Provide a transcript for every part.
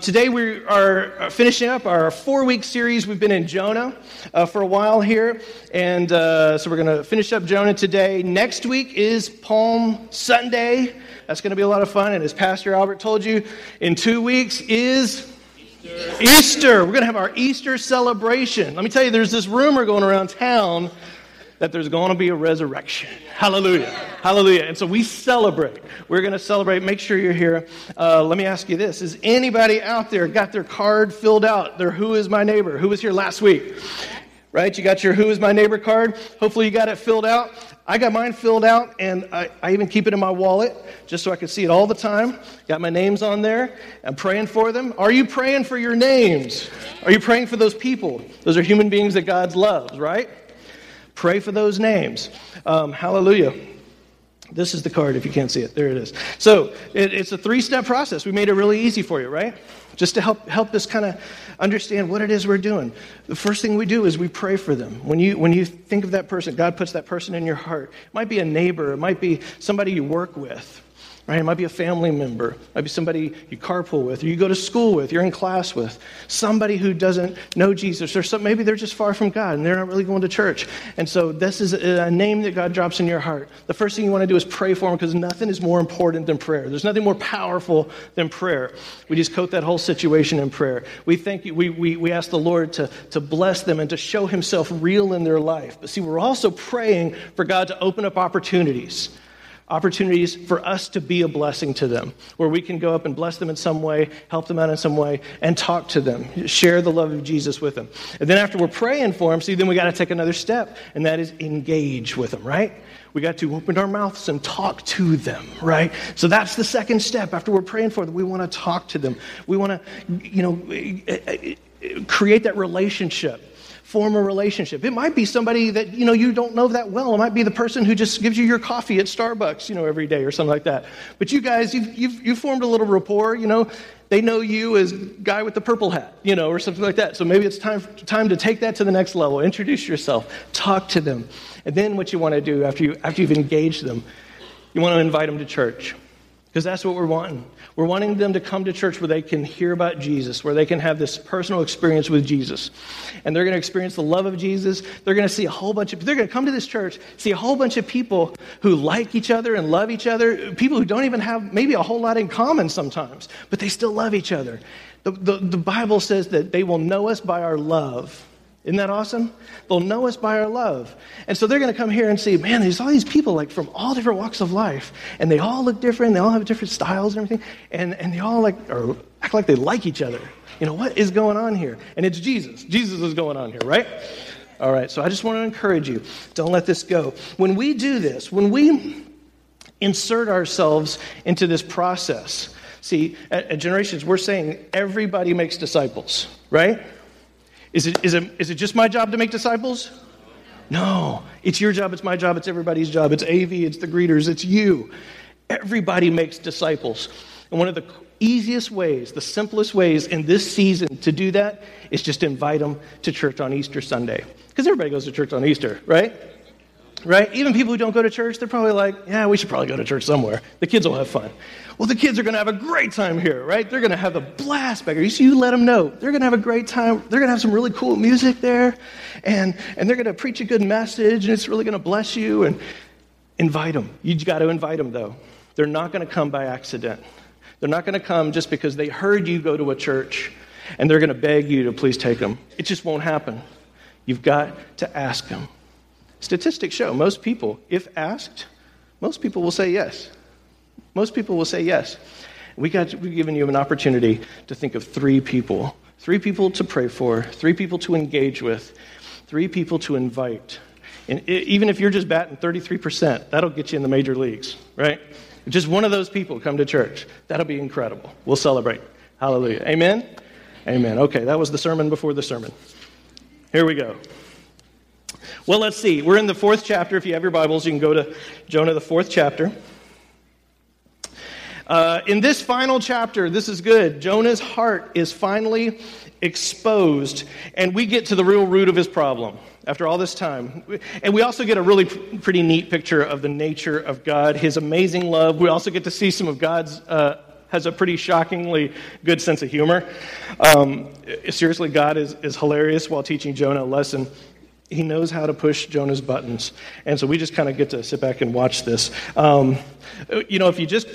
today we are finishing up our four week series. We've been in Jonah uh, for a while here. And uh, so we're going to finish up Jonah today. Next week is Palm Sunday. That's going to be a lot of fun. And as Pastor Albert told you, in two weeks is Easter. Easter. We're going to have our Easter celebration. Let me tell you, there's this rumor going around town that there's going to be a resurrection. Hallelujah. Hallelujah. And so we celebrate. We're going to celebrate. Make sure you're here. Uh, let me ask you this Is anybody out there got their card filled out? Their Who is My Neighbor? Who was here last week? Right? You got your Who is My Neighbor card. Hopefully you got it filled out. I got mine filled out, and I, I, even keep it in my wallet just so I can see it all the time. Got my names on there. I'm praying for them. Are you praying for your names? Are you praying for those people? Those are human beings that God loves, right? Pray for those names. Um, hallelujah. This is the card if you can't see it. There it is. So it, it's a three step process. We made it really easy for you, right? Just to help, help us kind of understand what it is we're doing. The first thing we do is we pray for them. When you, when you think of that person, God puts that person in your heart. It might be a neighbor, it might be somebody you work with. Right? It might be a family member, it might be somebody you carpool with, or you go to school with, you're in class with, somebody who doesn't know Jesus, or some, maybe they're just far from God and they're not really going to church. And so this is a name that God drops in your heart. The first thing you want to do is pray for them because nothing is more important than prayer. There's nothing more powerful than prayer. We just coat that whole situation in prayer. We thank you, we, we, we ask the Lord to, to bless them and to show himself real in their life. But see, we're also praying for God to open up opportunities opportunities for us to be a blessing to them, where we can go up and bless them in some way, help them out in some way, and talk to them, share the love of Jesus with them. And then after we're praying for them, see, then we got to take another step, and that is engage with them, right? We got to open our mouths and talk to them, right? So that's the second step. After we're praying for them, we want to talk to them. We want to, you know, create that relationship form a relationship. It might be somebody that you know you don't know that well. It might be the person who just gives you your coffee at Starbucks, you know, every day or something like that. But you guys, you've, you've, you've formed a little rapport. You know, they know you as guy with the purple hat, you know, or something like that. So maybe it's time time to take that to the next level. Introduce yourself, talk to them, and then what you want to do after you after you've engaged them, you want to invite them to church. Because that's what we're wanting. We're wanting them to come to church where they can hear about Jesus, where they can have this personal experience with Jesus. And they're going to experience the love of Jesus. They're going to see a whole bunch of, they're going to come to this church, see a whole bunch of people who like each other and love each other, people who don't even have maybe a whole lot in common sometimes, but they still love each other. The, the, the Bible says that they will know us by our love. Isn't that awesome? They'll know us by our love. And so they're going to come here and see, man, there's all these people like from all different walks of life. And they all look different. They all have different styles and everything. And, and they all like or act like they like each other. You know, what is going on here? And it's Jesus. Jesus is going on here, right? All right, so I just want to encourage you. Don't let this go. When we do this, when we insert ourselves into this process, see, at, at Generations, we're saying everybody makes disciples, right? Is it, is, it, is it just my job to make disciples? No. It's your job, it's my job, it's everybody's job. It's AV, it's the greeters, it's you. Everybody makes disciples. And one of the easiest ways, the simplest ways in this season to do that is just invite them to church on Easter Sunday. Because everybody goes to church on Easter, right? Right? Even people who don't go to church, they're probably like, yeah, we should probably go to church somewhere. The kids will have fun. Well, the kids are going to have a great time here, right? They're going to have a blast back here. You see, you let them know. They're going to have a great time. They're going to have some really cool music there, and, and they're going to preach a good message, and it's really going to bless you. And invite them. You've got to invite them, though. They're not going to come by accident. They're not going to come just because they heard you go to a church and they're going to beg you to please take them. It just won't happen. You've got to ask them. Statistics show most people, if asked, most people will say yes. Most people will say yes. We got, we've given you an opportunity to think of three people three people to pray for, three people to engage with, three people to invite. And even if you're just batting 33%, that'll get you in the major leagues, right? Just one of those people come to church. That'll be incredible. We'll celebrate. Hallelujah. Amen? Amen. Okay, that was the sermon before the sermon. Here we go. Well, let's see. We're in the fourth chapter. If you have your Bibles, you can go to Jonah, the fourth chapter. Uh, in this final chapter, this is good. Jonah's heart is finally exposed, and we get to the real root of his problem after all this time. And we also get a really pretty neat picture of the nature of God, his amazing love. We also get to see some of God's uh, has a pretty shockingly good sense of humor. Um, seriously, God is, is hilarious while teaching Jonah a lesson. He knows how to push Jonah's buttons. And so we just kind of get to sit back and watch this. Um, you know, if you just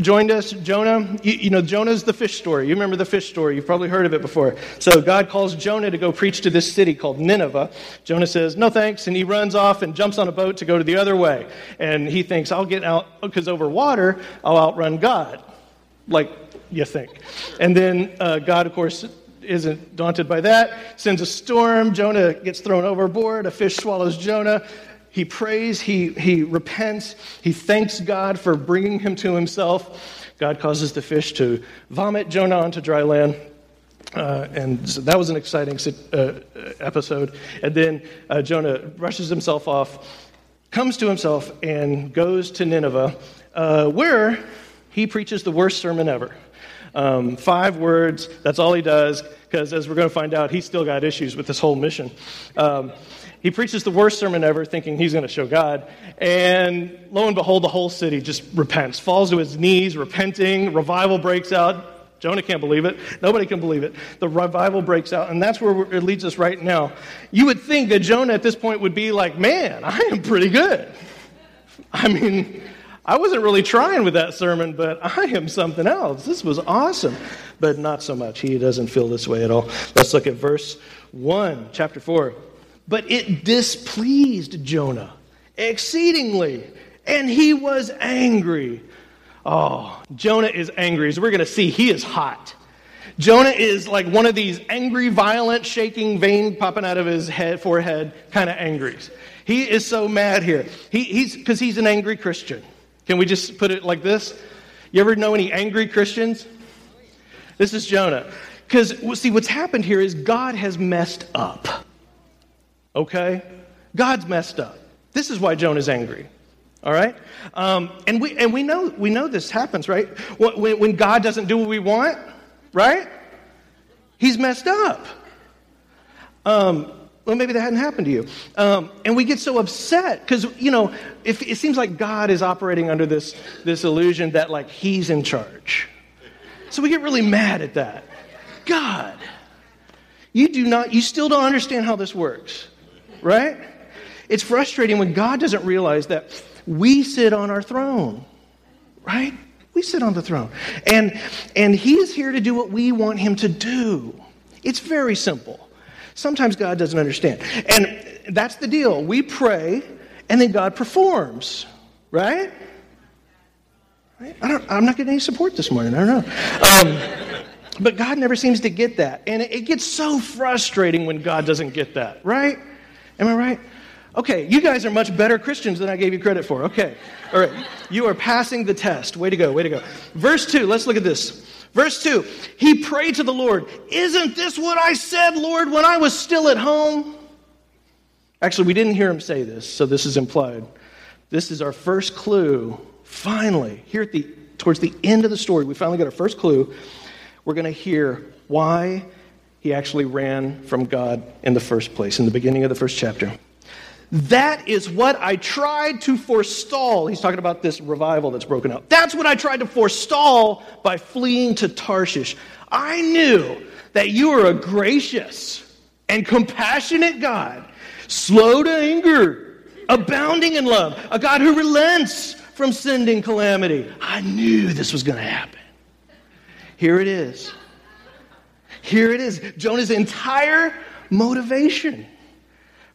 joined us, Jonah, you, you, know, Jonah's the fish story. You remember the fish story. You've probably heard of it before. So God calls Jonah to go preach to this city called Nineveh. Jonah says, no thanks. And he runs off and jumps on a boat to go to the other way. And he thinks, I'll get out, because over water, I'll outrun God. Like you think. And then uh, God, of course, isn't daunted by that, sends a storm. Jonah gets thrown overboard. A fish swallows Jonah he prays, he, he repents, he thanks God for bringing him to himself. God causes the fish to vomit Jonah onto dry land. Uh, and so that was an exciting uh, episode. And then uh, Jonah brushes himself off, comes to himself, and goes to Nineveh, uh, where he preaches the worst sermon ever. Um, five words, that's all he does, because as we're going to find out, he's still got issues with this whole mission. Um, he preaches the worst sermon ever, thinking he's going to show God. And lo and behold, the whole city just repents, falls to his knees, repenting. Revival breaks out. Jonah can't believe it. Nobody can believe it. The revival breaks out, and that's where it leads us right now. You would think that Jonah at this point would be like, man, I am pretty good. I mean, I wasn't really trying with that sermon, but I am something else. This was awesome. But not so much. He doesn't feel this way at all. Let's look at verse 1, chapter 4. But it displeased Jonah exceedingly, and he was angry. Oh, Jonah is angry. As we're going to see, he is hot. Jonah is like one of these angry, violent, shaking vein popping out of his head, forehead kind of angries. He is so mad here. He, he's because he's an angry Christian. Can we just put it like this? You ever know any angry Christians? This is Jonah. Because, see, what's happened here is God has messed up. Okay? God's messed up. This is why Jonah's angry. All right? Um, and we, and we, know, we know this happens, right? When, when God doesn't do what we want, right? He's messed up. Um, well, maybe that hadn't happened to you. Um, and we get so upset because, you know, if, it seems like God is operating under this, this illusion that, like, He's in charge. So we get really mad at that. God, you do not, you still don't understand how this works right? It's frustrating when God doesn't realize that we sit on our throne, right? We sit on the throne. And, and He is here to do what we want Him to do. It's very simple. Sometimes God doesn't understand. And that's the deal. We pray, and then God performs, right? I don't, I'm not getting any support this morning. I don't know. Um, but God never seems to get that. And it gets so frustrating when God doesn't get that, right? Am I right? Okay, you guys are much better Christians than I gave you credit for. Okay, all right. You are passing the test. Way to go, way to go. Verse 2, let's look at this. Verse 2, he prayed to the Lord, Isn't this what I said, Lord, when I was still at home? Actually, we didn't hear him say this, so this is implied. This is our first clue. Finally, here at the towards the end of the story, we finally got our first clue. We're going to hear why he actually ran from God in the first place, in the beginning of the first chapter. That is what I tried to forestall. He's talking about this revival that's broken up. That's what I tried to forestall by fleeing to Tarshish. I knew that you are a gracious and compassionate God, slow to anger, abounding in love, a God who relents from sending calamity. I knew this was going to happen. Here it is. Here it is Jonah's entire motivation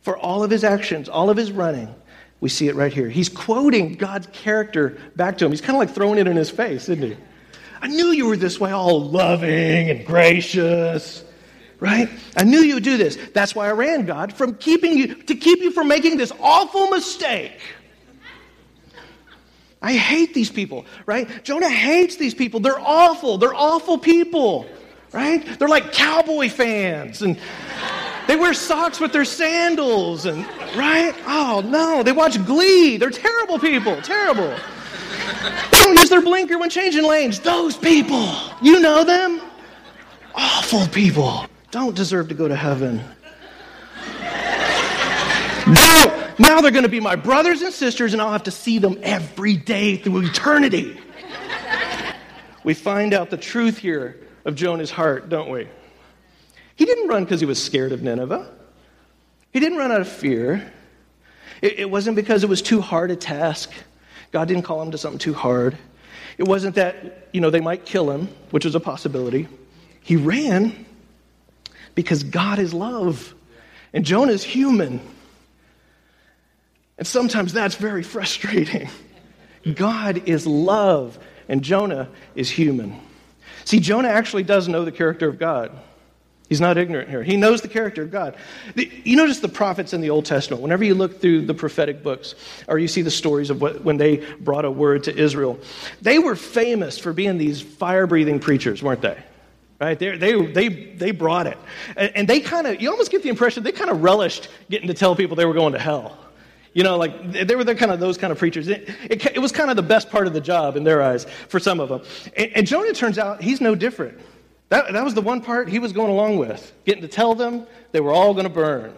for all of his actions, all of his running. We see it right here. He's quoting God's character back to him. He's kind of like throwing it in his face, isn't he? I knew you were this way, all loving and gracious, right? I knew you would do this. That's why I ran, God, from keeping you, to keep you from making this awful mistake. I hate these people, right? Jonah hates these people. They're awful. They're awful people right? They're like cowboy fans and they wear socks with their sandals and right? Oh no, they watch Glee. They're terrible people, terrible. They don't use their blinker when changing lanes. Those people, you know them? Awful people. Don't deserve to go to heaven. Now, now they're going to be my brothers and sisters, and I'll have to see them every day through eternity. we find out the truth here of Jonah's heart, don't we? He didn't run because he was scared of Nineveh. He didn't run out of fear. It, it wasn't because it was too hard a task. God didn't call him to something too hard. It wasn't that, you know, they might kill him, which was a possibility. He ran because God is love. And Jonah is human. And sometimes that's very frustrating. God is love, and Jonah is human. See, Jonah actually does know the character of God. He's not ignorant here. He knows the character of God. You notice the prophets in the Old Testament, whenever you look through the prophetic books, or you see the stories of what, when they brought a word to Israel, they were famous for being these fire breathing preachers, weren't they? Right? They, they, they, they brought it. And, and they kind of, you almost get the impression they kind of relished getting to tell people they were going to hell. You know, like they were the kind of those kind of preachers. It, it, it, was kind of the best part of the job in their eyes for some of them. And, and Jonah turns out he's no different. That, that was the one part he was going along with, getting to tell them they were all going to burn.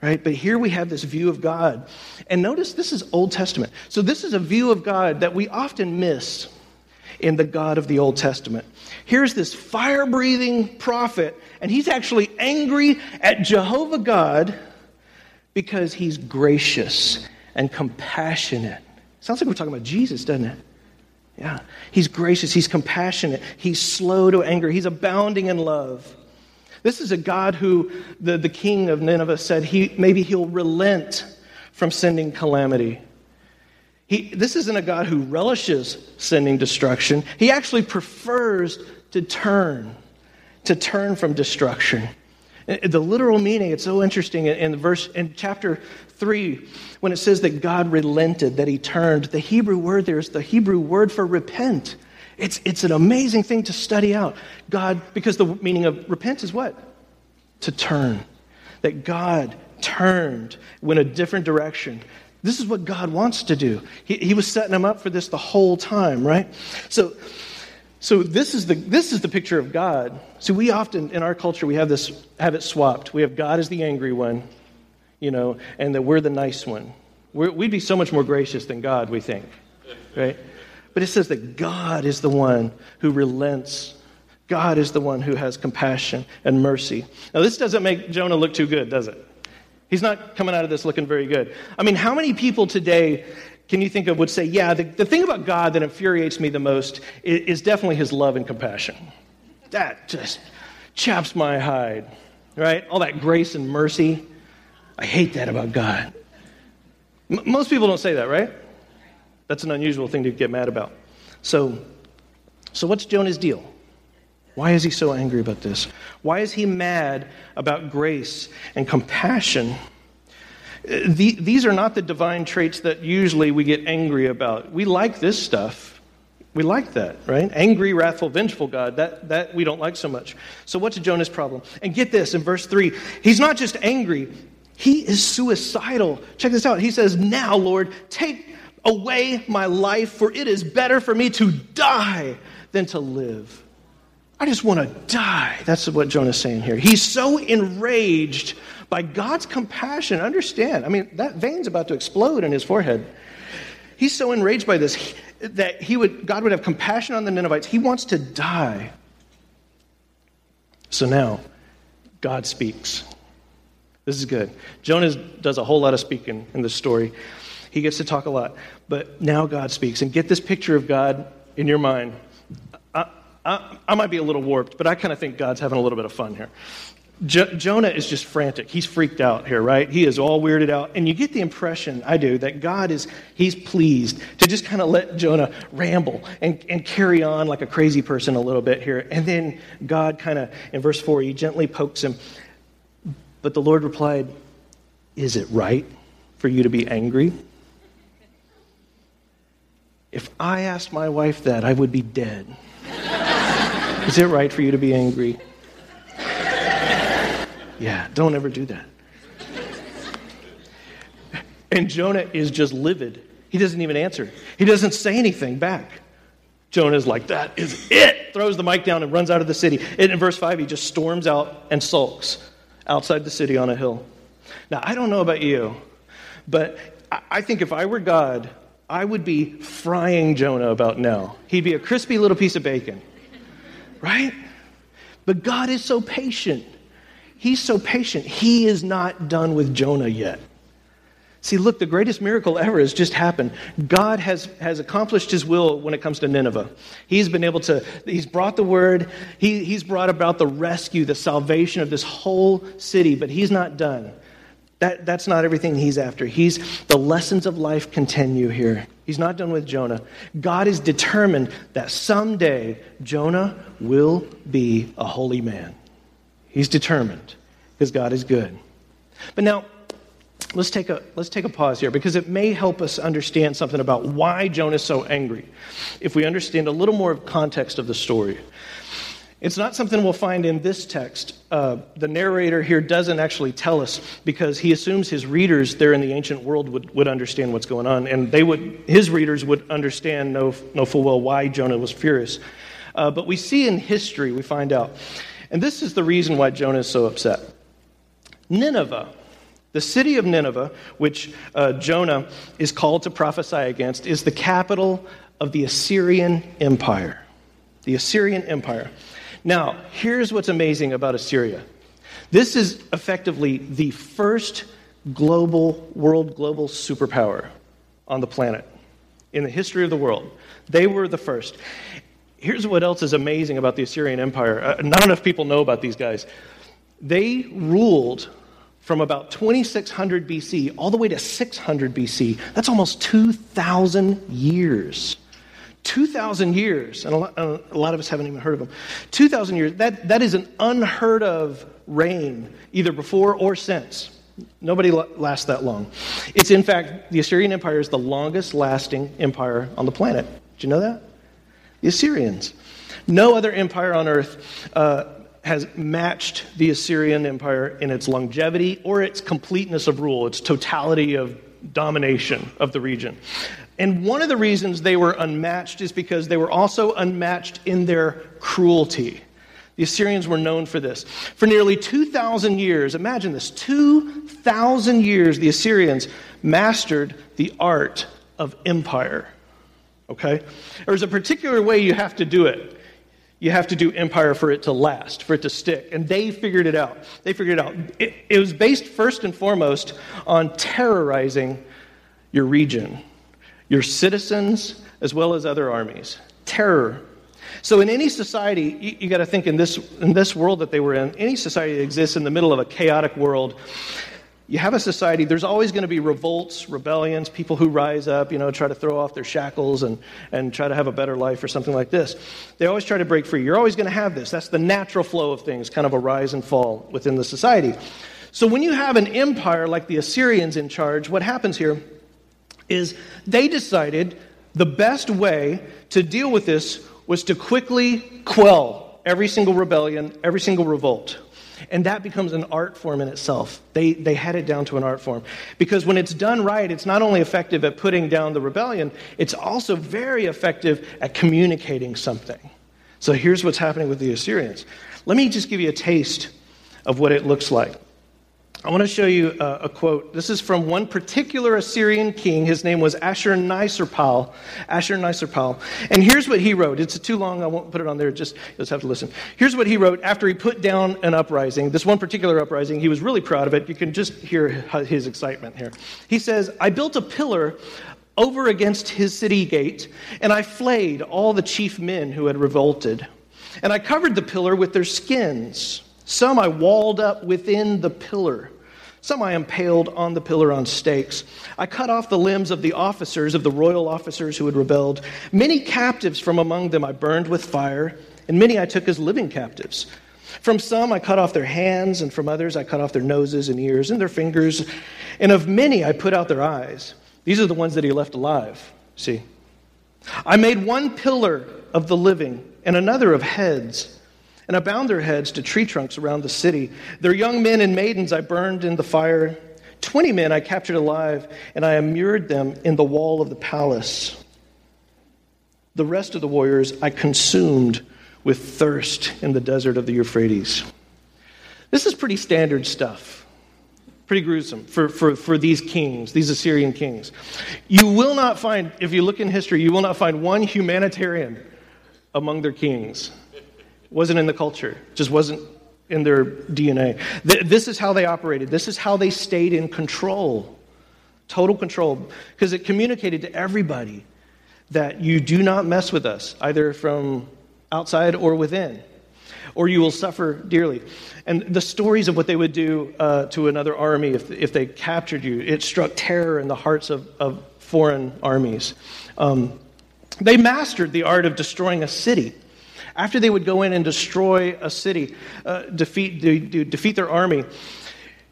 Right? But here we have this view of God. And notice this is Old Testament. So this is a view of God that we often miss in the God of the Old Testament. Here's this fire breathing prophet, and he's actually angry at Jehovah God because he's gracious and compassionate. Sounds like we're talking about Jesus, doesn't it? Yeah. He's gracious, he's compassionate, he's slow to anger, he's abounding in love. This is a God who the, the king of Nineveh said he, maybe he'll relent from sending calamity. He, this isn't a God who relishes sending destruction. He actually prefers to turn, to turn from destruction. Uh, the literal meaning, it's so interesting in the verse in chapter 3, when it says that God relented, that he turned, the Hebrew word there is the Hebrew word for repent. It's, it's an amazing thing to study out. God, because the meaning of repent is what? To turn. That God turned, went a different direction. This is what God wants to do. He, he was setting them up for this the whole time, right? So, so this is the this is the picture of God. So we often in our culture we have this have it swapped. We have God as the angry one, you know, and that we're the nice one. we would be so much more gracious than God, we think, right? But it says that God is the one who relents. God is the one who has compassion and mercy. Now this doesn't make Jonah look too good, does it? He's not coming out of this looking very good. I mean, how many people today can you think of would say, yeah, the, the thing about God that infuriates me the most is, is definitely his love and compassion. That just chaps my hide, right? All that grace and mercy. I hate that about God. M- most people don't say that, right? That's an unusual thing to get mad about. So, so what's Jonah's deal? Why is he so angry about this? Why is he mad about grace and compassion? Uh, the, these are not the divine traits that usually we get angry about. We like this stuff. We like that, right? Angry, wrathful, vengeful God. That, that we don't like so much. So, what's Jonah's problem? And get this in verse 3 he's not just angry, he is suicidal. Check this out. He says, Now, Lord, take away my life, for it is better for me to die than to live. I just want to die. That's what Jonah's saying here. He's so enraged by God's compassion. Understand, I mean, that vein's about to explode in his forehead. He's so enraged by this that he would, God would have compassion on the Ninevites. He wants to die. So now, God speaks. This is good. Jonah does a whole lot of speaking in this story. He gets to talk a lot. But now God speaks. And get this picture of God in your mind. I, I, I might be a little warped, but I kind of think God's having a little bit of fun here. Jo- Jonah is just frantic. He's freaked out here, right? He is all weirded out. And you get the impression, I do, that God is, he's pleased to just kind of let Jonah ramble and, and carry on like a crazy person a little bit here. And then God kind of, in verse 4, he gently pokes him. But the Lord replied, Is it right for you to be angry? If I asked my wife that, I would be dead. is it right for you to be angry? Yeah, don't ever do that. And Jonah is just livid. He doesn't even answer, he doesn't say anything back. Jonah's like, that is it. Throws the mic down and runs out of the city. And in verse 5, he just storms out and sulks outside the city on a hill. Now, I don't know about you, but I think if I were God, I would be frying Jonah about now. He'd be a crispy little piece of bacon, right? But God is so patient. He's so patient. He is not done with Jonah yet. See, look, the greatest miracle ever has just happened. God has, has accomplished his will when it comes to Nineveh. He's been able to, he's brought the word, he, he's brought about the rescue, the salvation of this whole city, but he's not done. That, that's not everything he's after. He's the lessons of life continue here. He's not done with Jonah. God is determined that someday Jonah will be a holy man. He's determined because God is good. But now, let's take a let's take a pause here because it may help us understand something about why Jonah is so angry if we understand a little more of context of the story. It's not something we'll find in this text. Uh, the narrator here doesn't actually tell us because he assumes his readers there in the ancient world would, would understand what's going on, and they would his readers would understand know, know full well why Jonah was furious. Uh, but we see in history, we find out. And this is the reason why Jonah is so upset. Nineveh the city of Nineveh, which uh, Jonah is called to prophesy against, is the capital of the Assyrian Empire. The Assyrian Empire. Now, here's what's amazing about Assyria this is effectively the first global, world global superpower on the planet in the history of the world. They were the first. Here's what else is amazing about the Assyrian Empire. Uh, not enough people know about these guys. They ruled from about 2600 BC all the way to 600 BC. That's almost 2,000 years. 2,000 years, and a lot, a lot, of us haven't even heard of them. 2,000 years, that, that is an unheard of reign, either before or since. Nobody lasts that long. It's, in fact, the Assyrian Empire is the longest lasting empire on the planet. Did you know that? The Assyrians. No other empire on earth uh, has matched the Assyrian Empire in its longevity or its completeness of rule, its totality of domination of the region. And one of the reasons they were unmatched is because they were also unmatched in their cruelty. The Assyrians were known for this. For nearly 2,000 years, imagine this 2,000 years, the Assyrians mastered the art of empire. Okay? There's a particular way you have to do it you have to do empire for it to last, for it to stick. And they figured it out. They figured it out. It, it was based first and foremost on terrorizing your region, your citizens, as well as other armies. Terror. So, in any society, you, you got to think in this, in this world that they were in, any society that exists in the middle of a chaotic world, you have a society, there's always going to be revolts, rebellions, people who rise up, you know, try to throw off their shackles and, and try to have a better life or something like this. They always try to break free. You're always going to have this. That's the natural flow of things, kind of a rise and fall within the society. So when you have an empire like the Assyrians in charge, what happens here is they decided the best way to deal with this was to quickly quell every single rebellion, every single revolt. And that becomes an art form in itself. They, they had it down to an art form. Because when it's done right, it's not only effective at putting down the rebellion, it's also very effective at communicating something. So here's what's happening with the Assyrians. Let me just give you a taste of what it looks like. I want to show you a, a, quote. This is from one particular Assyrian king. His name was Ashur-nasirpal. Ashur-nasirpal. And here's what he wrote. It's too long. I won't put it on there. Just you'll just have to listen. Here's what he wrote after he put down an uprising. This one particular uprising. He was really proud of it. You can just hear his excitement here. He says, "I built a pillar." Over against his city gate, and I flayed all the chief men who had revolted. And I covered the pillar with their skins. Some I walled up within the pillar. Some I impaled on the pillar on stakes. I cut off the limbs of the officers, of the royal officers who had rebelled. Many captives from among them I burned with fire, and many I took as living captives. From some I cut off their hands, and from others I cut off their noses and ears and their fingers. And of many I put out their eyes. These are the ones that he left alive. See? I made one pillar of the living and another of heads and I bound their heads to tree trunks around the city. Their young men and maidens I burned in the fire. Twenty men I captured alive, and I immured them in the wall of the palace. The rest of the warriors I consumed with thirst in the desert of the Euphrates. This is pretty standard stuff. Pretty gruesome for, for, for these kings, these Assyrian kings. You will not find, if you look in history, you will not find one humanitarian among their kings. Wasn't in the culture, just wasn't in their DNA. This is how they operated, this is how they stayed in control. Total control. Because it communicated to everybody that you do not mess with us, either from outside or within, or you will suffer dearly. And the stories of what they would do uh, to another army if, if they captured you, it struck terror in the hearts of, of foreign armies. Um, they mastered the art of destroying a city. After they would go in and destroy a city, uh, defeat, de- de- defeat their army,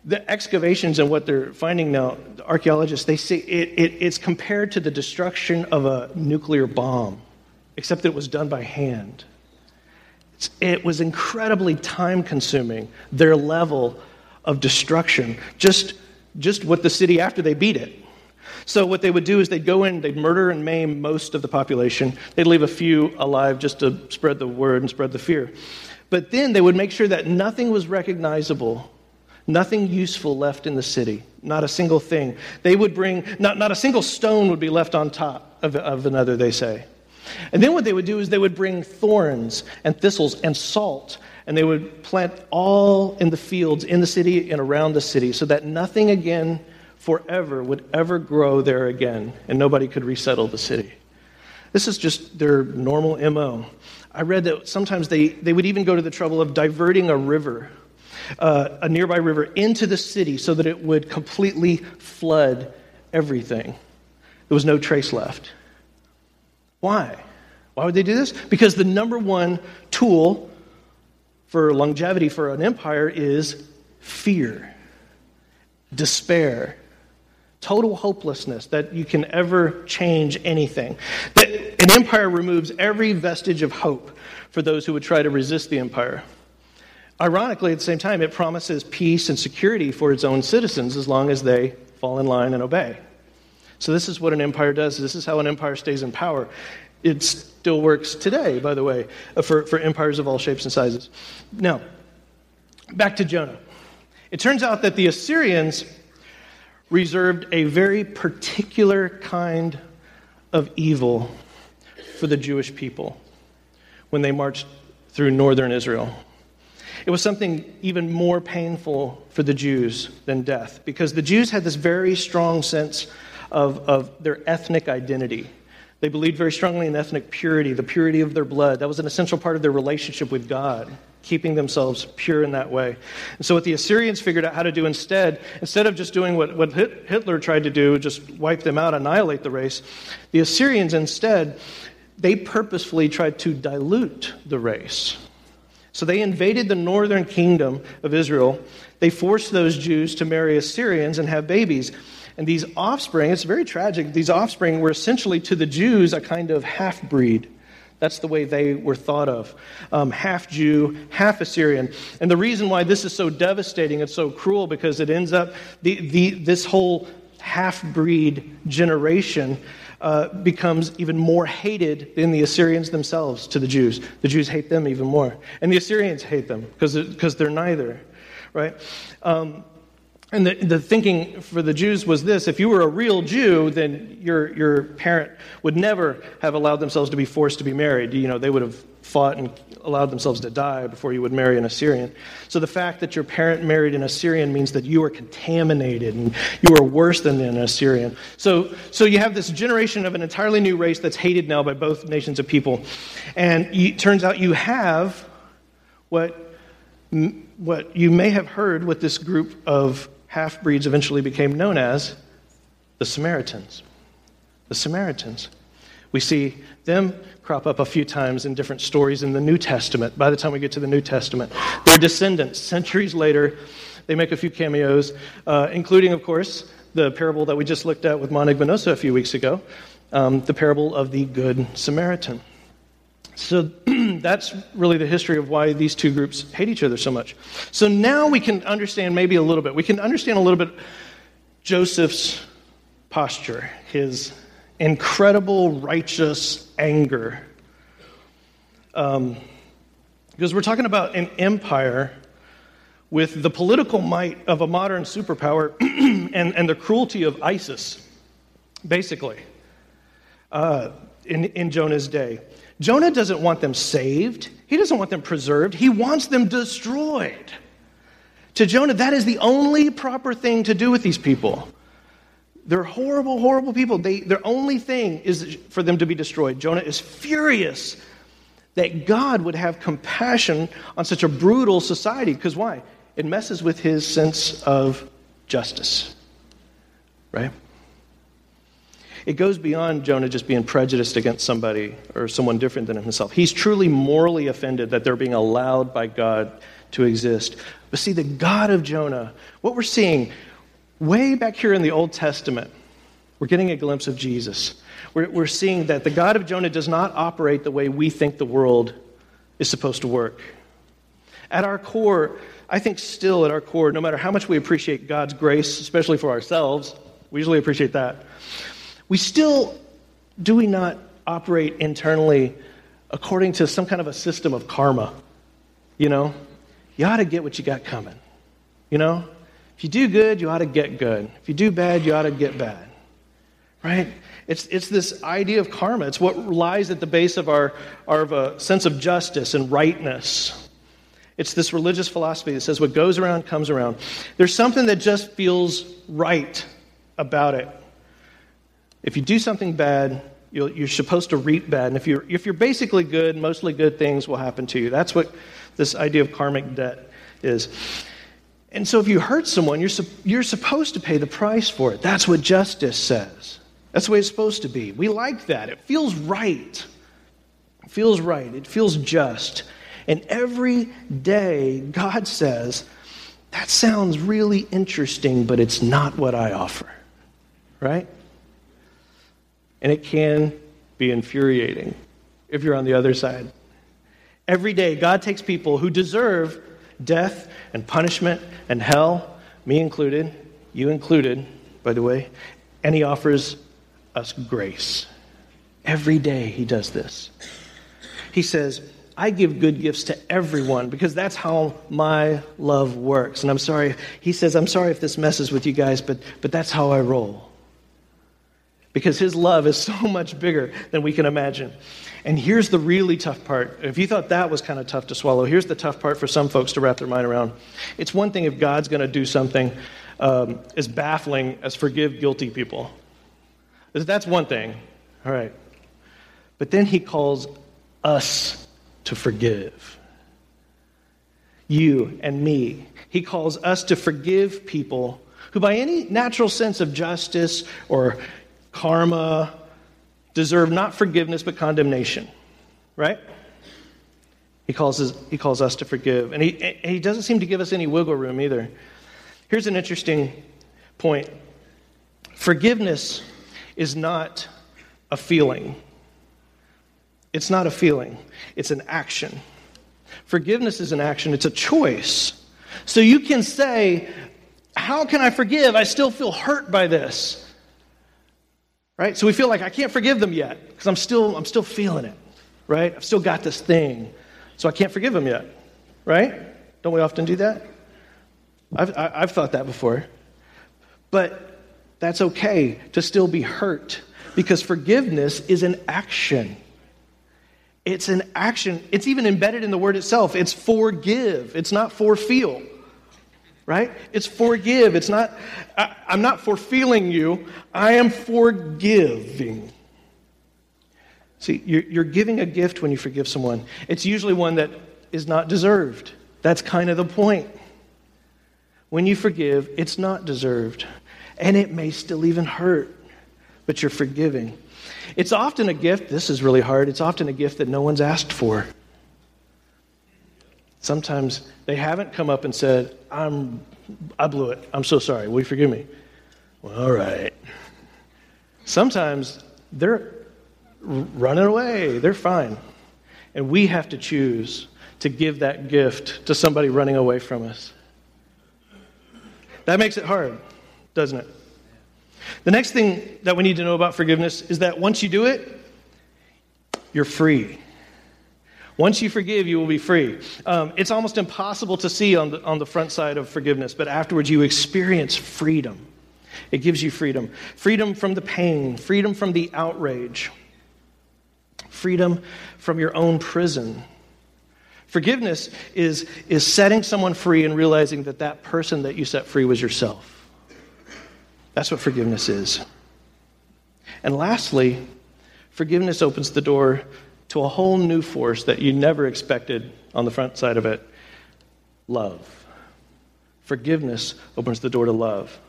the excavations and what they're finding now, the archaeologists, they say it, it, it's compared to the destruction of a nuclear bomb, except that it was done by hand. It's, it was incredibly time consuming, their level of destruction, just, just what the city after they beat it. So, what they would do is they'd go in, they'd murder and maim most of the population. They'd leave a few alive just to spread the word and spread the fear. But then they would make sure that nothing was recognizable Nothing useful left in the city, not a single thing. They would bring, not, not a single stone would be left on top of, of another, they say. And then what they would do is they would bring thorns and thistles and salt, and they would plant all in the fields in the city and around the city so that nothing again forever would ever grow there again, and nobody could resettle the city. This is just their normal MO. I read that sometimes they, they would even go to the trouble of diverting a river uh, a nearby river into the city so that it would completely flood everything. There was no trace left. Why? Why would they do this? Because the number one tool for longevity for an empire is fear, despair, total hopelessness that you can ever change anything. That an empire removes every vestige of hope for those who would try to resist the empire. Ironically, at the same time, it promises peace and security for its own citizens as long as they fall in line and obey. So, this is what an empire does. This is how an empire stays in power. It still works today, by the way, for, for empires of all shapes and sizes. Now, back to Jonah. It turns out that the Assyrians reserved a very particular kind of evil for the Jewish people when they marched through northern Israel. It was something even more painful for the Jews than death because the Jews had this very strong sense of, of their ethnic identity. They believed very strongly in ethnic purity, the purity of their blood. That was an essential part of their relationship with God, keeping themselves pure in that way. And so, what the Assyrians figured out how to do instead, instead of just doing what, what Hitler tried to do, just wipe them out, annihilate the race, the Assyrians instead, they purposefully tried to dilute the race. So they invaded the northern kingdom of Israel. They forced those Jews to marry Assyrians and have babies. And these offspring, it's very tragic, these offspring were essentially to the Jews a kind of half breed. That's the way they were thought of um, half Jew, half Assyrian. And the reason why this is so devastating and so cruel because it ends up, the, the, this whole half breed generation uh, becomes even more hated than the Assyrians themselves to the Jews. The Jews hate them even more. And the Assyrians hate them because they're neither, right? Um, and the, the thinking for the Jews was this if you were a real Jew, then your, your parent would never have allowed themselves to be forced to be married. You know, they would have fought and allowed themselves to die before you would marry an Assyrian. So the fact that your parent married an Assyrian means that you are contaminated and you are worse than an Assyrian. So, so you have this generation of an entirely new race that's hated now by both nations of people. And it turns out you have what, what you may have heard with this group of half breeds eventually became known as the Samaritans. The Samaritans. We see them crop up a few times in different stories in the New Testament. By the time we get to the New Testament, their descendants, centuries later, they make a few cameos, uh, including, of course, the parable that we just looked at with Monig Minosa a few weeks ago, um, the parable of the Good Samaritan. So that's really the history of why these two groups hate each other so much. So now we can understand maybe a little bit. We can understand a little bit Joseph's posture, his incredible righteous anger. Um, because we're talking about an empire with the political might of a modern superpower and, and the cruelty of ISIS, basically, uh, in, in Jonah's day. Jonah doesn't want them saved, he doesn't want them preserved, he wants them destroyed. To Jonah, that is the only proper thing to do with these people. They're horrible, horrible people. They, their only thing is for them to be destroyed. Jonah is furious that God would have compassion on such a brutal society. Because why? It messes with his sense of justice, right? It goes beyond Jonah just being prejudiced against somebody or someone different than himself. He's truly morally offended that they're being allowed by God to exist. But see, the God of Jonah, what we're seeing way back here in the Old Testament, we're getting a glimpse of Jesus. We're, we're seeing that the God of Jonah does not operate the way we think the world is supposed to work. At our core, I think still at our core, no matter how much we appreciate God's grace, especially for ourselves, we usually appreciate that, we still, do we not operate internally according to some kind of a system of karma? You know, you ought to get what you got coming. You know, if you do good, you ought to get good. If you do bad, you ought to get bad. Right? It's, it's this idea of karma. It's what lies at the base of our, our a sense of justice and rightness. It's this religious philosophy that says what goes around comes around. There's something that just feels right about it. If you do something bad, you are supposed to reap bad. And if you're, if you're basically good, mostly good things will happen to you. That's what this idea of karmic debt is. And so if you hurt someone, you're, you're supposed to pay the price for it. That's what justice says. That's the way it's supposed to be. We like that. It feels right. It feels right. It feels just. And every day, God says, that sounds really interesting, but it's not what I offer. Right? And it can be infuriating if you're on the other side. Every day, God takes people who deserve death and punishment and hell, me included, you included, by the way, and He offers us grace. Every day, He does this. He says, I give good gifts to everyone because that's how my love works. And I'm sorry, he says, I'm sorry if this messes with you guys, but, but that's how I roll. Because his love is so much bigger than we can imagine. And here's the really tough part. If you thought that was kind of tough to swallow, here's the tough part for some folks to wrap their mind around. It's one thing if God's going to do something um, as baffling as forgive guilty people. That's one thing. All right. But then he calls us to forgive. You and me. He calls us to forgive people who, by any natural sense of justice or karma, deserve not forgiveness but condemnation. Right? He calls, us, he calls us to forgive. And he, he doesn't seem to give us any wiggle room either. Here's an interesting point forgiveness is not a feeling. It's not a feeling, it's an action. Forgiveness is an action, it's a choice. So you can say, How can I forgive? I still feel hurt by this. Right? So we feel like I can't forgive them yet because I'm still, I'm still feeling it. Right? I've still got this thing. So I can't forgive them yet. Right? Don't we often do that? I've, I've thought that before. But that's okay to still be hurt because forgiveness is an action. It's an action. It's even embedded in the word itself. It's forgive, it's not for feel. Right? It's forgive. It's not, I, am not for feeling you, I am forgiving. See, you're, you're giving a gift when you forgive someone. It's usually one that is not deserved. That's kind of the point. When you forgive, it's not deserved. And it may still even hurt, but you're forgiving. It's often a gift, this is really hard, it's often a gift that no one's asked for. Sometimes they haven't come up and said, I'm, I blew it. I'm so sorry. Will you forgive me? Well, all right. Sometimes they're running away. They're fine. And we have to choose to give that gift to somebody running away from us. That makes it hard, doesn't it? The next thing that we need to know about forgiveness is that once you do it, you're free. Once you forgive, you will be free. Um, it's almost impossible to see on the, on the front side of forgiveness, but afterwards you experience freedom. It gives you freedom freedom from the pain, freedom from the outrage, freedom from your own prison. Forgiveness is, is setting someone free and realizing that that person that you set free was yourself. That's what forgiveness is. And lastly, forgiveness opens the door to a whole new force that you never expected on the front side of it love. Forgiveness opens the door to love.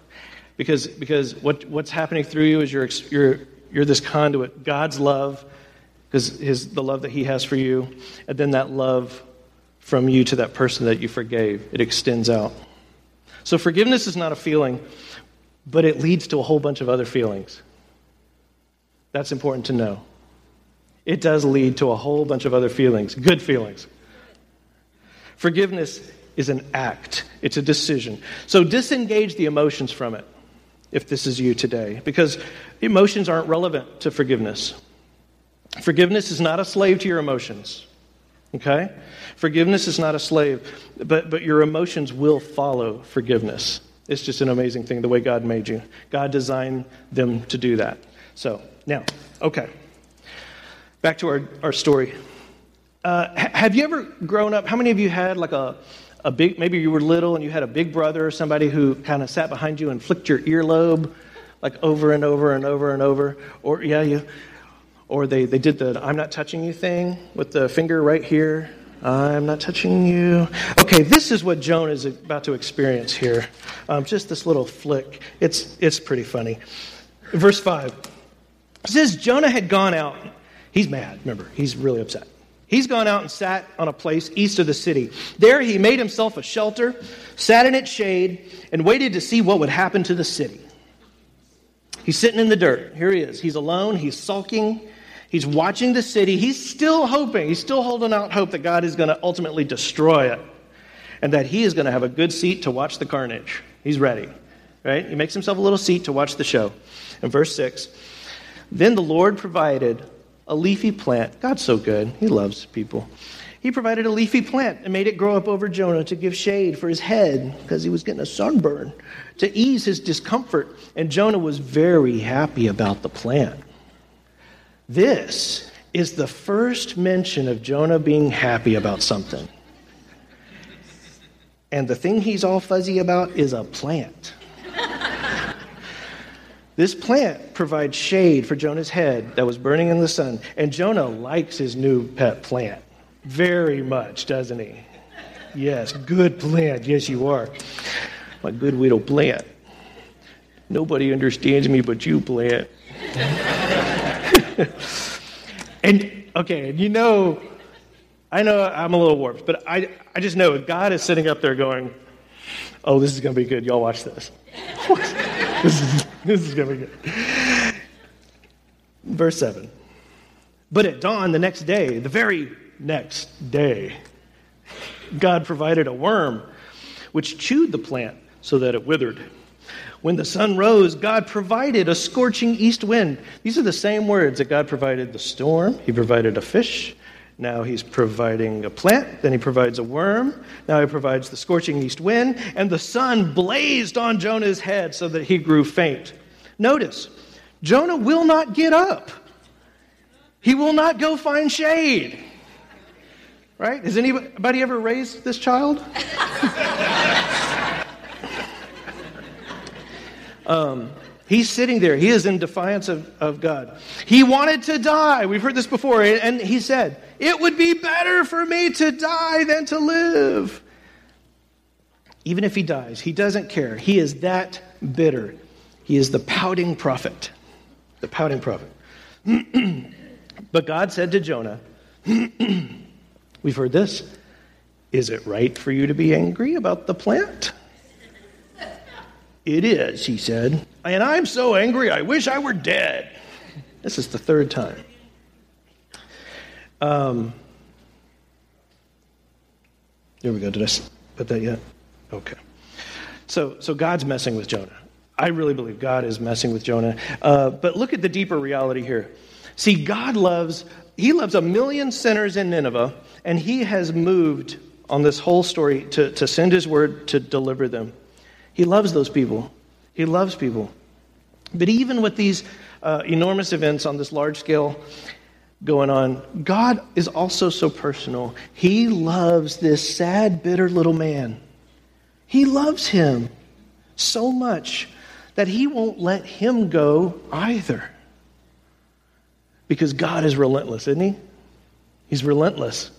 Because, because what, what's happening through you is you're, you're, you're this conduit. God's love, because his, the love that He has for you, and then that love from you to that person that you forgave, it extends out. So forgiveness is not a feeling, but it leads to a whole bunch of other feelings. That's important to know it does lead to a whole bunch of other feelings, good feelings. Forgiveness is an act, it's a decision. So disengage the emotions from it if this is you today, because emotions aren't relevant to forgiveness. Forgiveness is not a slave to your emotions. Okay? Forgiveness is not a slave, but, but your emotions will follow forgiveness. It's just an amazing thing the way God made you. God designed them to do that. So, now, okay. Back to our, our story. Uh, have you ever grown up? How many of you had like a, a big, maybe you were little and you had a big brother or somebody who kind of sat behind you and flicked your earlobe like over and over and over and over? Or, yeah, you, or they, they did the I'm not touching you thing with the finger right here. I'm not touching you. Okay, this is what Jonah is about to experience here. Um, just this little flick. It's, it's pretty funny. Verse 5 it says Jonah had gone out He's mad, remember, he's really upset. He's gone out and sat on a place east of the city. There he made himself a shelter, sat in its shade, and waited to see what would happen to the city. He's sitting in the dirt. Here he is. He's alone, he's sulking, he's watching the city. He's still hoping, he's still holding out hope that God is going to ultimately destroy it and that he is going to have a good seat to watch the carnage. He's ready, right? He makes himself a little seat to watch the show. In verse 6, then the Lord provided a leafy plant. God's so good. He loves people. He provided a leafy plant and made it grow up over Jonah to give shade for his head because he was getting a sunburn, to ease his discomfort. And Jonah was very happy about the plant. This is the first mention of Jonah being happy about something. And the thing he's all fuzzy about is a plant. This plant provides shade for Jonah's head that was burning in the sun, and Jonah likes his new pet plant very much, doesn't he? Yes, good plant. Yes, you are. My good widow plant. Nobody understands me but you, plant. and okay, you know, I know I'm a little warped, but I, I just know God is sitting up there going, oh, this is going to be good. Y'all watch this. this is, this is going to be good. Verse 7. But at dawn the next day, the very next day, God provided a worm which chewed the plant so that it withered. When the sun rose, God provided a scorching east wind. These are the same words that God provided the storm, He provided a fish, now he's providing a plant, then he provides a worm, now he provides the scorching east wind, and the sun blazed on Jonah's head so that he grew faint. Notice, Jonah will not get up. He will not go find shade. Right? Has anybody ever raised this child? um, He's sitting there. He is in defiance of, of God. He wanted to die. We've heard this before. And he said, It would be better for me to die than to live. Even if he dies, he doesn't care. He is that bitter. He is the pouting prophet. The pouting prophet. but God said to Jonah, We've heard this. Is it right for you to be angry about the plant? It is, he said. And I'm so angry, I wish I were dead. This is the third time. Um, there we go. Did I put that yet? Okay. So, so God's messing with Jonah. I really believe God is messing with Jonah. Uh, but look at the deeper reality here. See, God loves he loves a million sinners in Nineveh, and he has moved on this whole story to, to send his word to deliver them. He loves those people. He loves people. But even with these uh, enormous events on this large scale going on, God is also so personal. He loves this sad, bitter little man. He loves him so much that he won't let him go either. Because God is relentless, isn't he? He's relentless.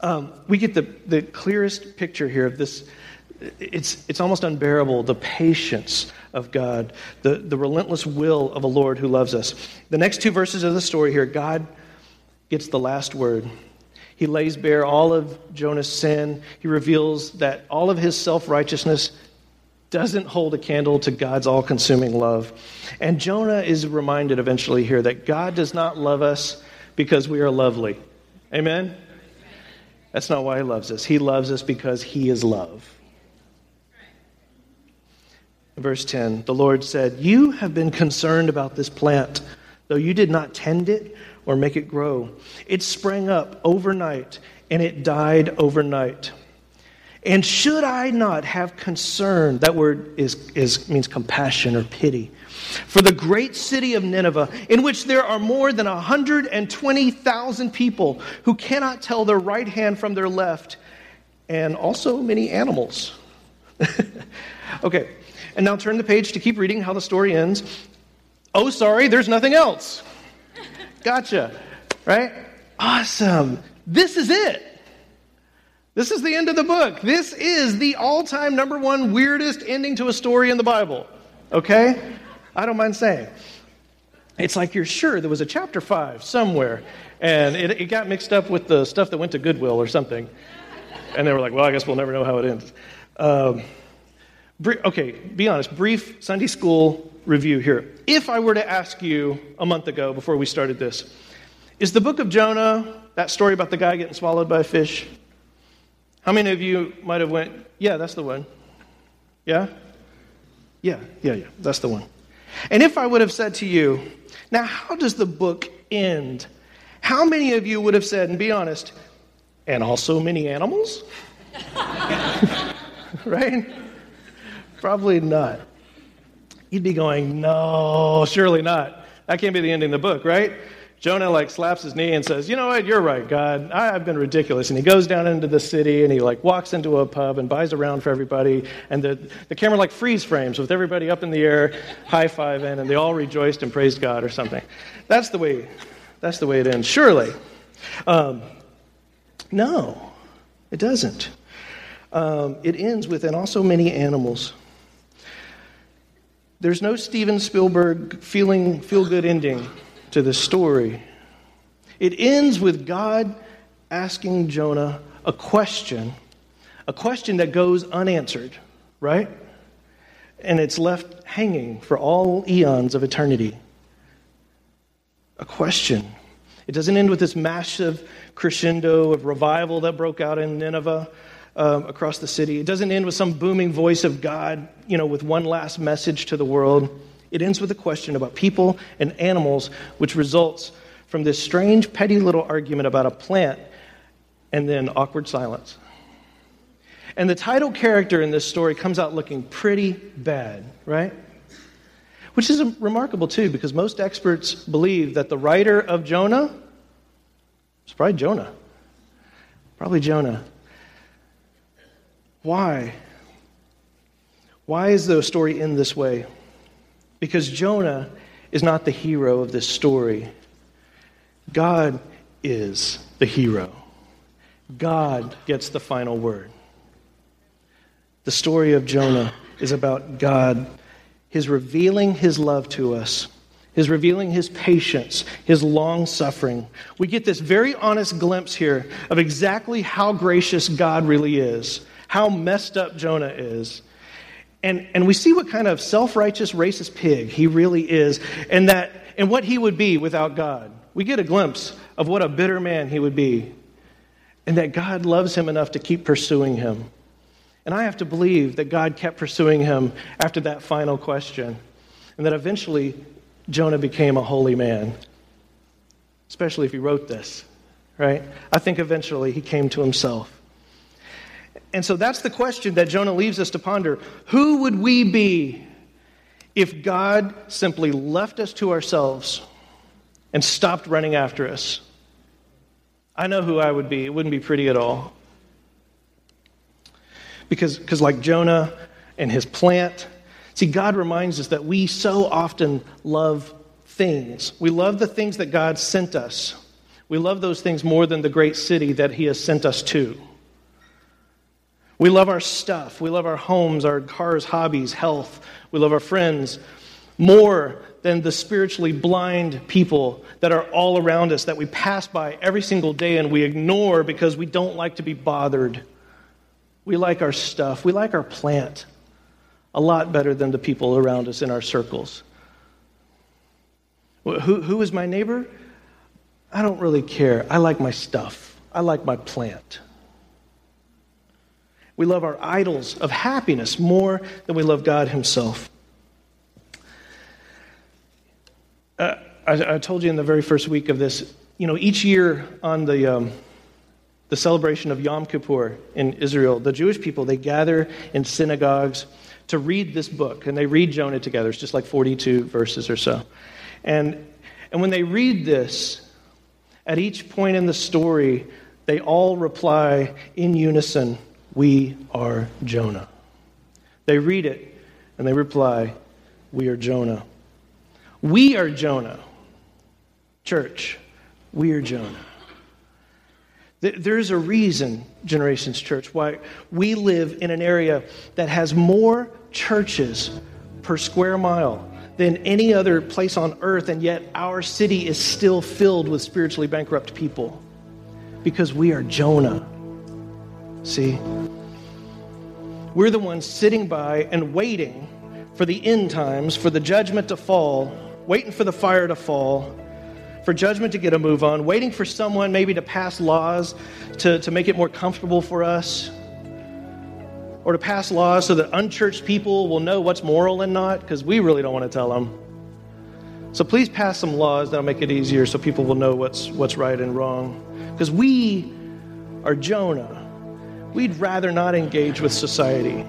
Um, we get the, the clearest picture here of this. It's, it's almost unbearable the patience of God, the, the relentless will of a Lord who loves us. The next two verses of the story here, God gets the last word. He lays bare all of Jonah's sin. He reveals that all of his self righteousness doesn't hold a candle to God's all consuming love. And Jonah is reminded eventually here that God does not love us because we are lovely. Amen? That's not why he loves us. He loves us because he is love. Verse 10 The Lord said, You have been concerned about this plant, though you did not tend it or make it grow. It sprang up overnight and it died overnight. And should I not have concern, that word is, is, means compassion or pity, for the great city of Nineveh, in which there are more than 120,000 people who cannot tell their right hand from their left, and also many animals. okay, and now turn the page to keep reading how the story ends. Oh, sorry, there's nothing else. Gotcha, right? Awesome. This is it. This is the end of the book. This is the all time number one weirdest ending to a story in the Bible. Okay? I don't mind saying. It's like you're sure there was a chapter five somewhere, and it, it got mixed up with the stuff that went to Goodwill or something. And they were like, well, I guess we'll never know how it ends. Um, okay, be honest, brief Sunday school review here. If I were to ask you a month ago before we started this, is the book of Jonah that story about the guy getting swallowed by a fish? How many of you might have went, yeah, that's the one? Yeah? Yeah, yeah, yeah, that's the one. And if I would have said to you, now how does the book end? How many of you would have said, and be honest, and also many animals? right? Probably not. You'd be going, no, surely not. That can't be the ending of the book, right? Jonah like slaps his knee and says, "You know what? You're right, God. I, have been ridiculous." And he goes down into the city and he like walks into a pub and buys a round for everybody. And the, the camera like freeze frames with everybody up in the air, high fiving, and they all rejoiced and praised God or something. That's the way. That's the way it ends. Surely, um, no, it doesn't. Um, it ends with and also many animals. There's no Steven Spielberg feeling feel good ending to this story. It ends with God asking Jonah a question, a question that goes unanswered, right? And it's left hanging for all eons of eternity. A question. It doesn't end with this massive crescendo of revival that broke out in Nineveh um, across the city. It doesn't end with some booming voice of God, you know, with one last message to the world. It ends with a question about people and animals, which results from this strange, petty little argument about a plant and then awkward silence. And the title character in this story comes out looking pretty bad, right? Which is remarkable, too, because most experts believe that the writer of Jonah is probably Jonah. Probably Jonah. Why? Why is the story in this way? Because Jonah is not the hero of this story. God is the hero. God gets the final word. The story of Jonah is about God, his revealing his love to us, his revealing his patience, his long suffering. We get this very honest glimpse here of exactly how gracious God really is, how messed up Jonah is, and, and we see what kind of self righteous, racist pig he really is, and, that, and what he would be without God. We get a glimpse of what a bitter man he would be, and that God loves him enough to keep pursuing him. And I have to believe that God kept pursuing him after that final question, and that eventually Jonah became a holy man. especially if he wrote this, right? I think eventually he came to himself. And so that's the question that Jonah leaves us to ponder. Who would we be if God simply left us to ourselves and stopped running after us? I know who I would be. It wouldn't be pretty at all. Because, because like Jonah and his plant, see, God reminds us that we so often love things. We love the things that God sent us. We love those things more than the great city that He has sent us to. We love our stuff. We love our homes, our cars, hobbies, health. We love our friends more than the spiritually blind people that are all around us that we pass by every single day and we ignore because we don't like to be bothered. We like our stuff. We like our plant a lot better than the people around us in our circles. Who, who is my neighbor? I don't really care. I like my stuff, I like my plant. We love our idols of happiness more than we love God Himself. Uh, I, I, told you in the very first week of this, you know, each year on the, um, the celebration of Yom Kippur in Israel, the Jewish people, they gather in synagogues to read this book, and they read Jonah together. It's just like 42 verses or so. And, and when they read this, at each point in the story, they all reply in unison, We are Jonah. They read it and they reply, We are Jonah. We are Jonah. Church, we are Jonah. There's a reason, Generations Church, why we live in an area that has more churches per square mile than any other place on earth, and yet our city is still filled with spiritually bankrupt people because we are Jonah. See? We're the ones sitting by and waiting for the end times, for the judgment to fall, waiting for the fire to fall, for judgment to get a move on, waiting for someone maybe to pass laws to, to make it more comfortable for us or to pass laws so that unchurched people will know what's moral and not, because we really don't want to tell them. So please pass some laws that'll make it easier so people will know what's, what's right and wrong. Because we are Jonah. We'd rather not engage with society.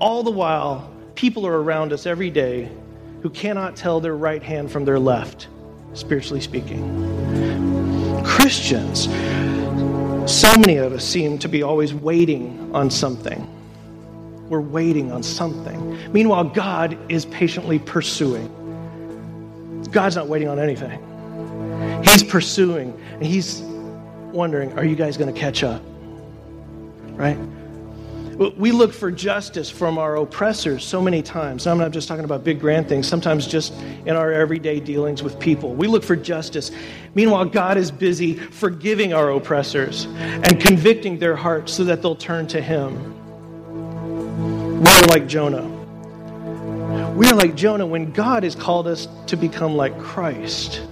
All the while, people are around us every day who cannot tell their right hand from their left, spiritually speaking. Christians so many of us seem to be always waiting on something. We're waiting on something. Meanwhile, God is patiently pursuing. God's not waiting on anything. He's pursuing, and He's wondering, are you guys going to catch up? Right? We look for justice from our oppressors so many times. I'm not just talking about big grand things, sometimes just in our everyday dealings with people. We look for justice. Meanwhile, God is busy forgiving our oppressors and convicting their hearts so that they'll turn to Him. We're like Jonah. We're like Jonah when God has called us to become like Christ.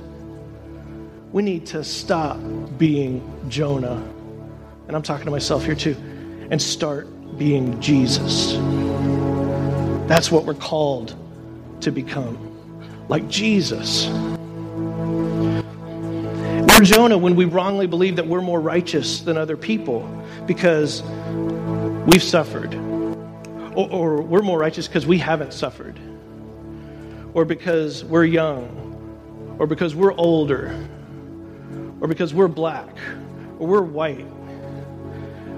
We need to stop being Jonah. And I'm talking to myself here too. And start being Jesus. That's what we're called to become, like Jesus. We're Jonah when we wrongly believe that we're more righteous than other people because we've suffered. Or, or we're more righteous because we haven't suffered. Or because we're young. Or because we're older. Or because we're black. Or we're white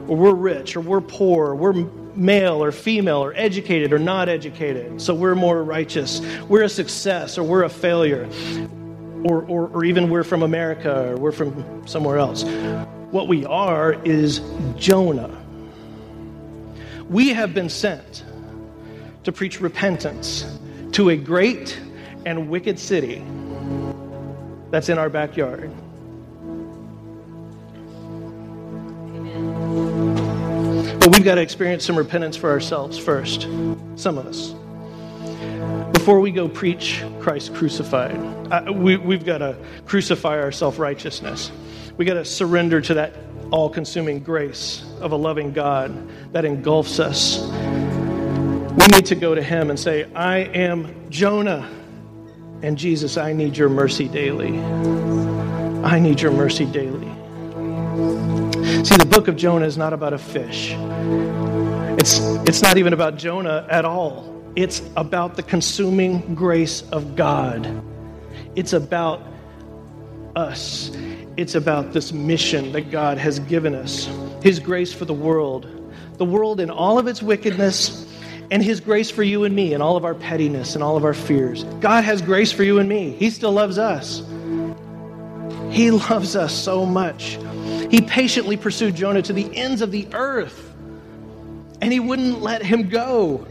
or we're rich, or we're poor, or we're male or female, or educated or not educated, so we're more righteous. We're a success, or we're a failure, or, or, or even we're from America, or we're from somewhere else. What we are is Jonah. We have been sent to preach repentance to a great and wicked city that's in our backyard. But we've got to experience some repentance for ourselves first, some of us. Before we go preach Christ crucified, uh, we, we've got to crucify our self righteousness. We've got to surrender to that all consuming grace of a loving God that engulfs us. We need to go to Him and say, I am Jonah, and Jesus, I need your mercy daily. I need your mercy daily. See, the book of Jonah is not about a fish. It's, it's not even about Jonah at all. It's about the consuming grace of God. It's about us. It's about this mission that God has given us His grace for the world, the world in all of its wickedness, and His grace for you and me and all of our pettiness and all of our fears. God has grace for you and me. He still loves us. He loves us so much. He patiently pursued Jonah to the ends of the earth, and He wouldn't let him go.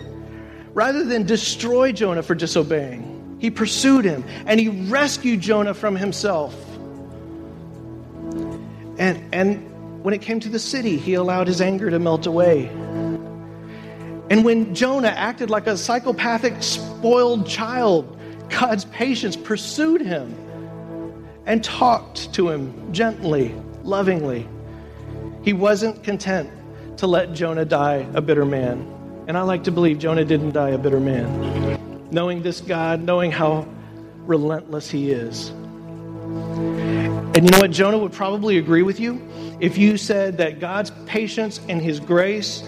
Rather than destroy Jonah for disobeying, He pursued him and He rescued Jonah from himself. And, and when it came to the city, he allowed his anger to melt away. And when Jonah acted like a psychopathic, spoiled child, God's patience pursued him and talked to him gently, lovingly. He wasn't content to let Jonah die a bitter man. And I like to believe Jonah didn't die a bitter man. Knowing this God, knowing how relentless he is. And you know what? Jonah would probably agree with you if you said that God's patience and his grace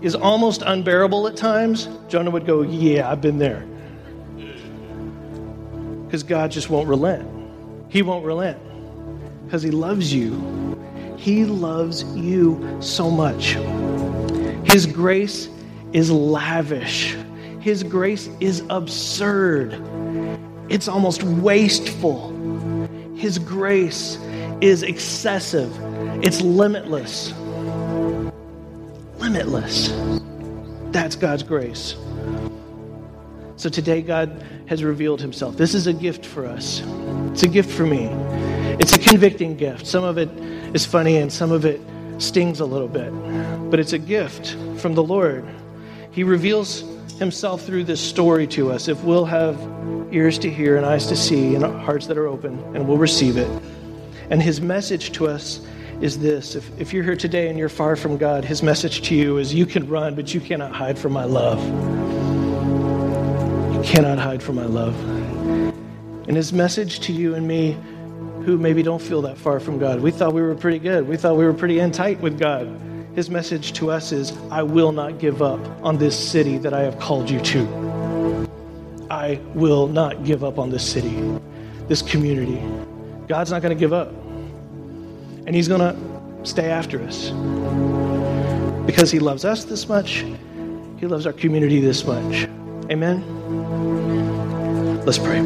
is almost unbearable at times. Jonah would go, Yeah, I've been there. Because God just won't relent. He won't relent because he loves you. He loves you so much. His grace is lavish, His grace is absurd, it's almost wasteful. His grace is excessive, it's limitless. Limitless. That's God's grace. So today, God has revealed himself. This is a gift for us. It's a gift for me. It's a convicting gift. Some of it is funny and some of it stings a little bit, but it's a gift from the Lord. He reveals himself through this story to us if we'll have ears to hear and eyes to see and hearts that are open and we'll receive it. And his message to us is this if, if you're here today and you're far from God, his message to you is you can run, but you cannot hide from my love. You cannot hide from my love. And his message to you and me, who maybe don't feel that far from God, we thought we were pretty good. We thought we were pretty in tight with God. His message to us is I will not give up on this city that I have called you to. I will not give up on this city, this community. God's not going to give up. And He's going to stay after us. Because He loves us this much, He loves our community this much. Amen? Let's pray.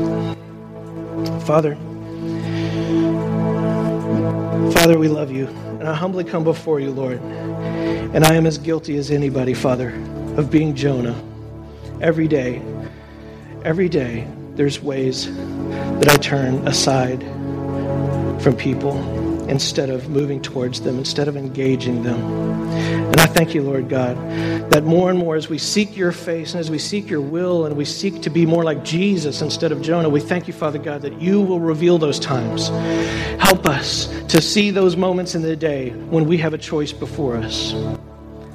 Father, Father, we love you. And I humbly come before you, Lord. And I am as guilty as anybody, Father, of being Jonah. Every day, every day, there's ways that I turn aside from people instead of moving towards them, instead of engaging them. And I thank you, Lord God, that more and more as we seek your face and as we seek your will and we seek to be more like Jesus instead of Jonah, we thank you, Father God, that you will reveal those times. Help us to see those moments in the day when we have a choice before us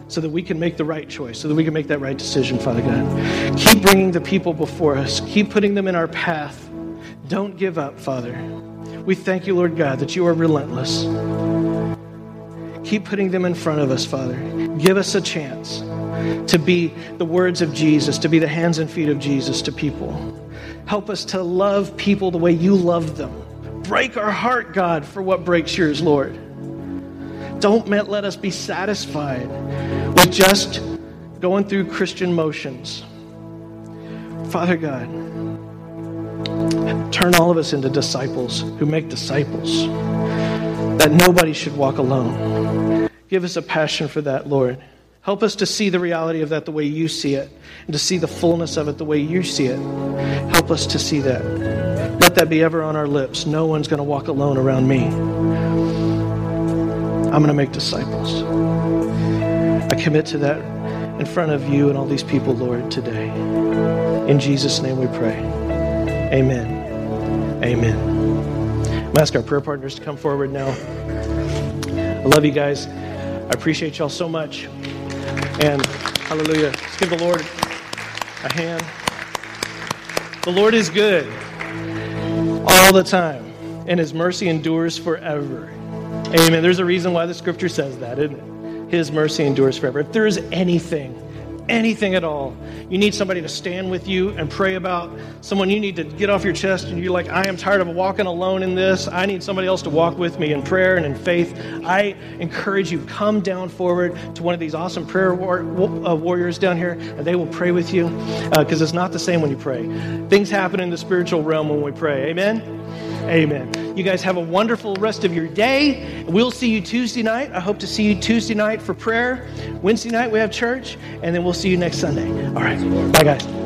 so that we can make the right choice, so that we can make that right decision, Father God. Keep bringing the people before us, keep putting them in our path. Don't give up, Father. We thank you, Lord God, that you are relentless. Keep putting them in front of us, Father. Give us a chance to be the words of Jesus, to be the hands and feet of Jesus to people. Help us to love people the way you love them. Break our heart, God, for what breaks yours, Lord. Don't let us be satisfied with just going through Christian motions. Father God, Turn all of us into disciples who make disciples. That nobody should walk alone. Give us a passion for that, Lord. Help us to see the reality of that the way you see it, and to see the fullness of it the way you see it. Help us to see that. Let that be ever on our lips. No one's going to walk alone around me. I'm going to make disciples. I commit to that in front of you and all these people, Lord, today. In Jesus' name we pray. Amen. Amen. I'm ask our prayer partners to come forward now. I love you guys. I appreciate y'all so much. And hallelujah. Let's give the Lord a hand. The Lord is good all the time. and his mercy endures forever. Amen. There's a reason why the scripture says that, isn't it? His mercy endures forever. If there is anything anything at all, you need somebody to stand with you and pray about, someone you need to get off your chest, and you're like, I am tired of walking alone in this. I need somebody else to walk with me in prayer and in faith. I encourage you, come down forward to one of these awesome prayer war- uh, warriors down here, and they will pray with you because uh, it's not the same when you pray. Things happen in the spiritual realm when we pray. Amen? Amen. You guys have a wonderful rest of your day. We'll see you Tuesday night. I hope to see you Tuesday night for prayer. Wednesday night we have church, and then we'll see you next Sunday. All right. Bye, guys.